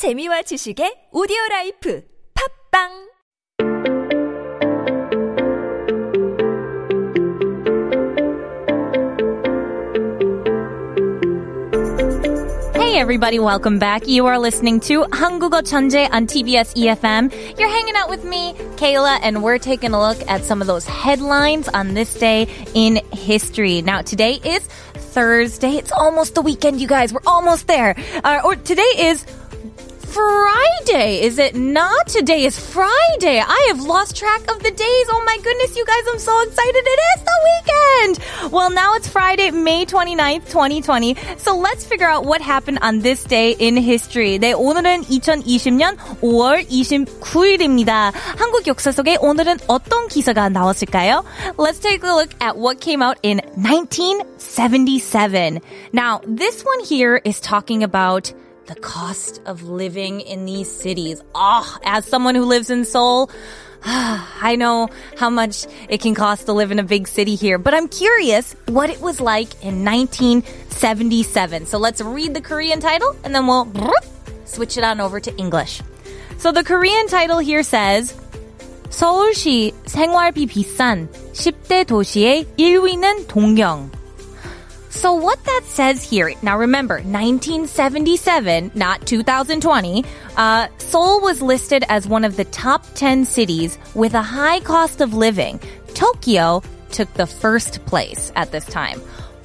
재미와 지식의 오디오 라이프 팝빵 Hey everybody, welcome back. You are listening to 한국어 천재 on TBS EFM. You're hanging out with me, Kayla, and we're taking a look at some of those headlines on this day in history. Now, today is Thursday. It's almost the weekend, you guys. We're almost there. Uh, or today is Friday, is it not? Today is Friday. I have lost track of the days. Oh my goodness, you guys, I'm so excited. It is the weekend. Well, now it's Friday, May 29th, 2020. So let's figure out what happened on this day in history. 네, 오늘은 2020년 5월 29일입니다. 한국 역사 속에 오늘은 어떤 기사가 나왔을까요? Let's take a look at what came out in 1977. Now, this one here is talking about the cost of living in these cities. Ah, oh, as someone who lives in Seoul, I know how much it can cost to live in a big city here, but I'm curious what it was like in 1977. So let's read the Korean title and then we'll switch it on over to English. So the Korean title here says 서울시 생활비 비싼 10대 도시의 1위는 동경. So, what that says here, now remember, 1977, not 2020, uh, Seoul was listed as one of the top 10 cities with a high cost of living. Tokyo took the first place at this time.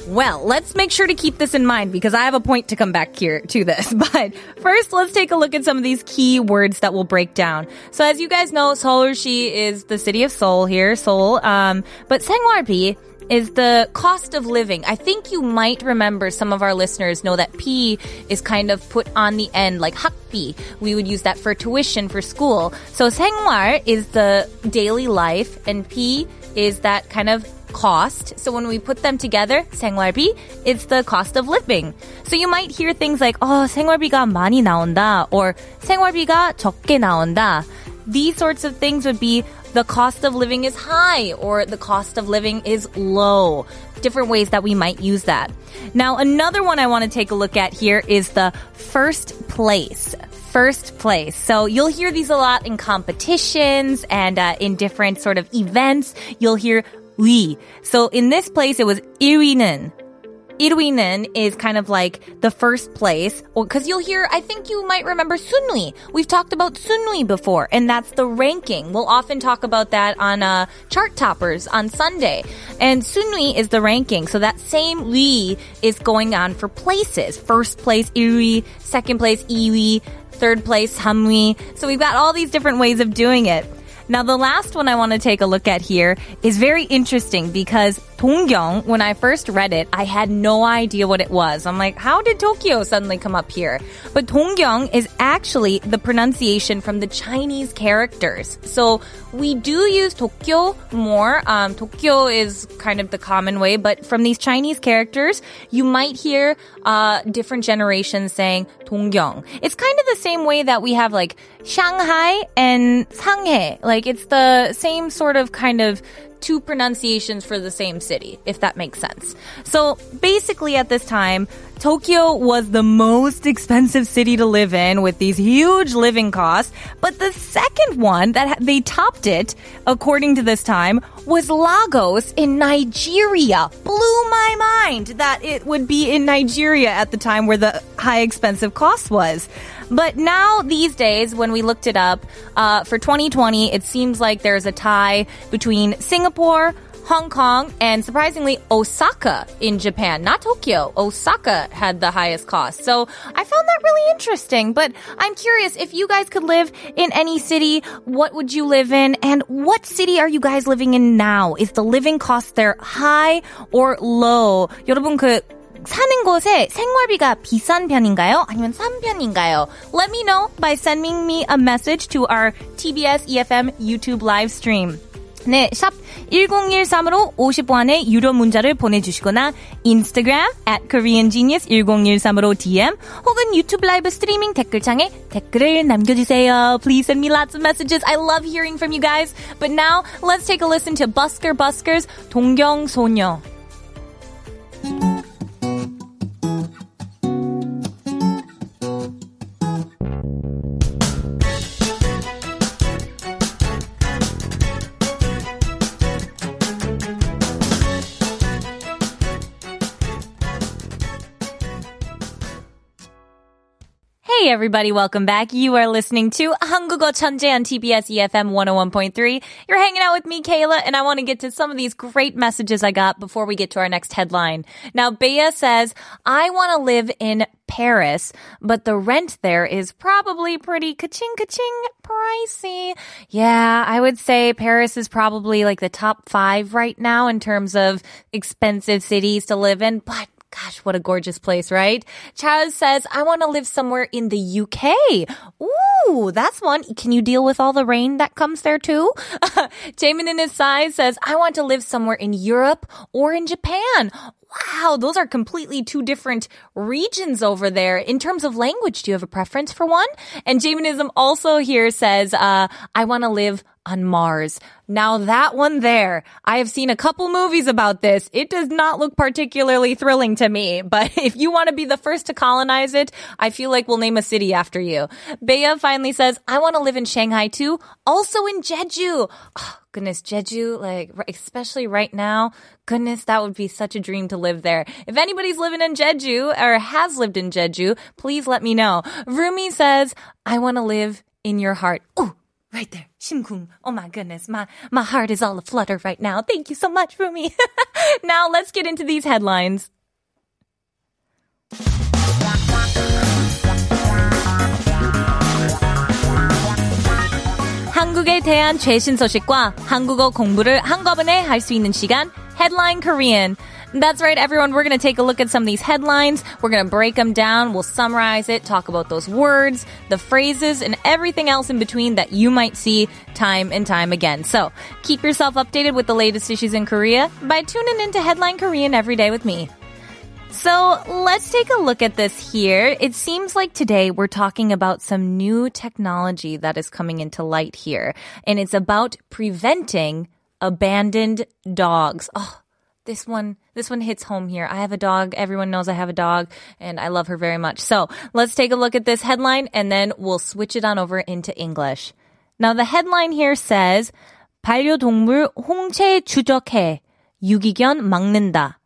Well, let's make sure to keep this in mind because I have a point to come back here to this. But first, let's take a look at some of these key words that we'll break down. So as you guys know, Seoul시 is the city of Seoul here, Seoul. Um, but Sengwarbi is the cost of living. I think you might remember some of our listeners know that P is kind of put on the end, like 학비. We would use that for tuition for school. So 생활 is the daily life and P is that kind of cost. So when we put them together, 생활비, it's the cost of living. So you might hear things like, oh, 생활비가 많이 나온다 or 생활비가 적게 나온다. These sorts of things would be the cost of living is high or the cost of living is low. Different ways that we might use that. Now, another one I want to take a look at here is the first place first place. So you'll hear these a lot in competitions and uh, in different sort of events. You'll hear 위. So in this place, it was 1위는. Irwinen is kind of like the first place because you'll hear, I think you might remember Sunui. We've talked about Sunui before, and that's the ranking. We'll often talk about that on uh, Chart Toppers on Sunday. And Sunui is the ranking. So that same Li is going on for places. First place, Irui, second place, Iwi, third place, Hamui. So we've got all these different ways of doing it. Now, the last one I want to take a look at here is very interesting because Donggyong, when I first read it, I had no idea what it was. I'm like, how did Tokyo suddenly come up here? But Donggyong is actually the pronunciation from the Chinese characters. So we do use Tokyo more. Um, Tokyo is kind of the common way, but from these Chinese characters, you might hear uh, different generations saying Donggyong. It's kind of the same way that we have like Shanghai and Sanghae. Like it's the same sort of kind of two pronunciations for the same city, if that makes sense. So basically at this time, Tokyo was the most expensive city to live in with these huge living costs. But the second one that they topped it, according to this time, was Lagos in Nigeria. Blew my mind that it would be in Nigeria at the time where the high expensive cost was. But now, these days, when we looked it up, uh, for 2020, it seems like there's a tie between Singapore, Hong Kong, and surprisingly, Osaka in Japan. Not Tokyo. Osaka had the highest cost. So I found that really interesting. But I'm curious if you guys could live in any city, what would you live in? And what city are you guys living in now? Is the living cost there high or low? 여러분 그 사는 곳에 생활비가 비싼 편인가요? 아니면 싼 편인가요? Let me know by sending me a message to our TBS EFM YouTube live stream. 네, 샵 1013으로 50원의 유료 문자를 보내주시거나 인스타그램 at koreangenius1013으로 DM 혹은 유튜브 라이브 스트리밍 댓글창에 댓글을 남겨주세요. Please send me lots of messages. I love hearing from you guys. But now, let's take a listen to Busker Buskers 동경소녀. Hey everybody, welcome back. You are listening to 한국어 천재 on TBS EFM 101.3. You're hanging out with me, Kayla, and I want to get to some of these great messages I got before we get to our next headline. Now, Bea says, I want to live in Paris, but the rent there is probably pretty ka-ching ka-ching pricey. Yeah, I would say Paris is probably like the top five right now in terms of expensive cities to live in, but Gosh, what a gorgeous place, right? Chaz says, I want to live somewhere in the UK. Ooh, that's one. Can you deal with all the rain that comes there too? Jamin in his size says, I want to live somewhere in Europe or in Japan. Wow, those are completely two different regions over there. In terms of language, do you have a preference for one? And Jaminism also here says, uh, I want to live on Mars. Now that one there, I have seen a couple movies about this. It does not look particularly thrilling to me, but if you want to be the first to colonize it, I feel like we'll name a city after you. Bea finally says, I want to live in Shanghai too, also in Jeju. Oh, goodness, Jeju, like, especially right now, goodness, that would be such a dream to live there. If anybody's living in Jeju or has lived in Jeju, please let me know. Rumi says, I want to live in your heart. Ooh, Right there. Shimkung. Oh my goodness. My, my heart is all aflutter right now. Thank you so much, Rumi. now let's get into these headlines. 한국에 대한 최신 소식과 한국어 공부를 한꺼번에 할 수 있는 시간 Headline Korean. That's right, everyone. We're going to take a look at some of these headlines. We're going to break them down. We'll summarize it, talk about those words, the phrases, and everything else in between that you might see time and time again. So keep yourself updated with the latest issues in Korea by tuning into Headline Korean every day with me. So let's take a look at this here. It seems like today we're talking about some new technology that is coming into light here, and it's about preventing abandoned dogs. Oh, this one, this one hits home here. I have a dog. Everyone knows I have a dog and I love her very much. So let's take a look at this headline and then we'll switch it on over into English. Now the headline here says, 반려동물 홍채 추적해. 유기견 막는다.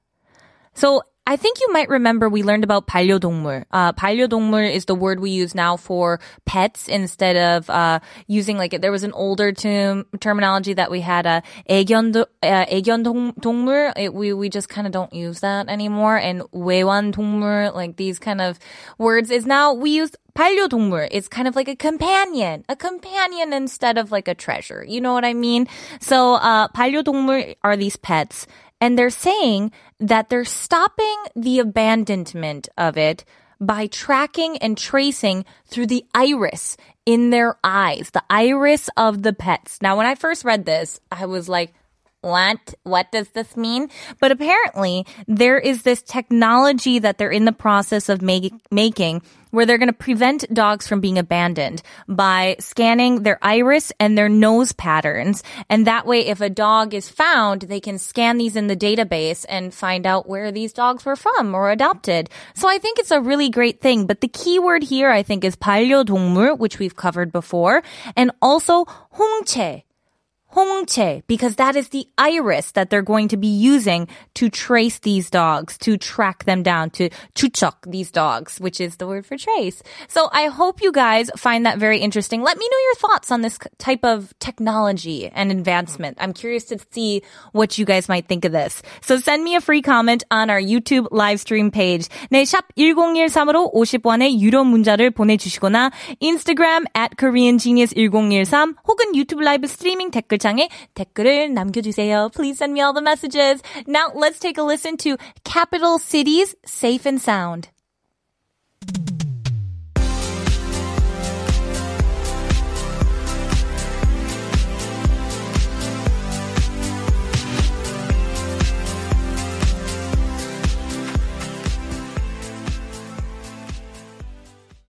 So I think you might remember we learned about 반려동물. Uh, 반려동물 is the word we use now for pets instead of uh, using like there was an older term, terminology that we had uh, 애견 uh, 애견동물. It, we we just kind of don't use that anymore. And 외완동물, like these kind of words, is now we use 반려동물 is kind of like a companion, a companion instead of like a treasure. You know what I mean? So, uh, 반려동물 are these pets and they're saying that they're stopping the abandonment of it by tracking and tracing through the iris in their eyes, the iris of the pets. Now, when I first read this, I was like, what? What does this mean? But apparently, there is this technology that they're in the process of make, making where they're going to prevent dogs from being abandoned by scanning their iris and their nose patterns. And that way, if a dog is found, they can scan these in the database and find out where these dogs were from or adopted. So I think it's a really great thing. But the key word here, I think, is 반려동물, which we've covered before, and also 홍채 홍채, because that is the iris that they're going to be using to trace these dogs, to track them down, to chuchok these dogs, which is the word for trace. So I hope you guys find that very interesting. Let me know your thoughts on this type of technology and advancement. I'm curious to see what you guys might think of this. So send me a free comment on our YouTube live stream page. 네, 샵 1013으로 50원의 유료 문자를 보내주시거나 Instagram at KoreanGenius1013 혹은 유튜브 라이브 스트리밍 댓글 댓글창에 댓글을 남겨주세요. Please send me all the messages. Now let's take a listen to Capital Cities Safe and Sound.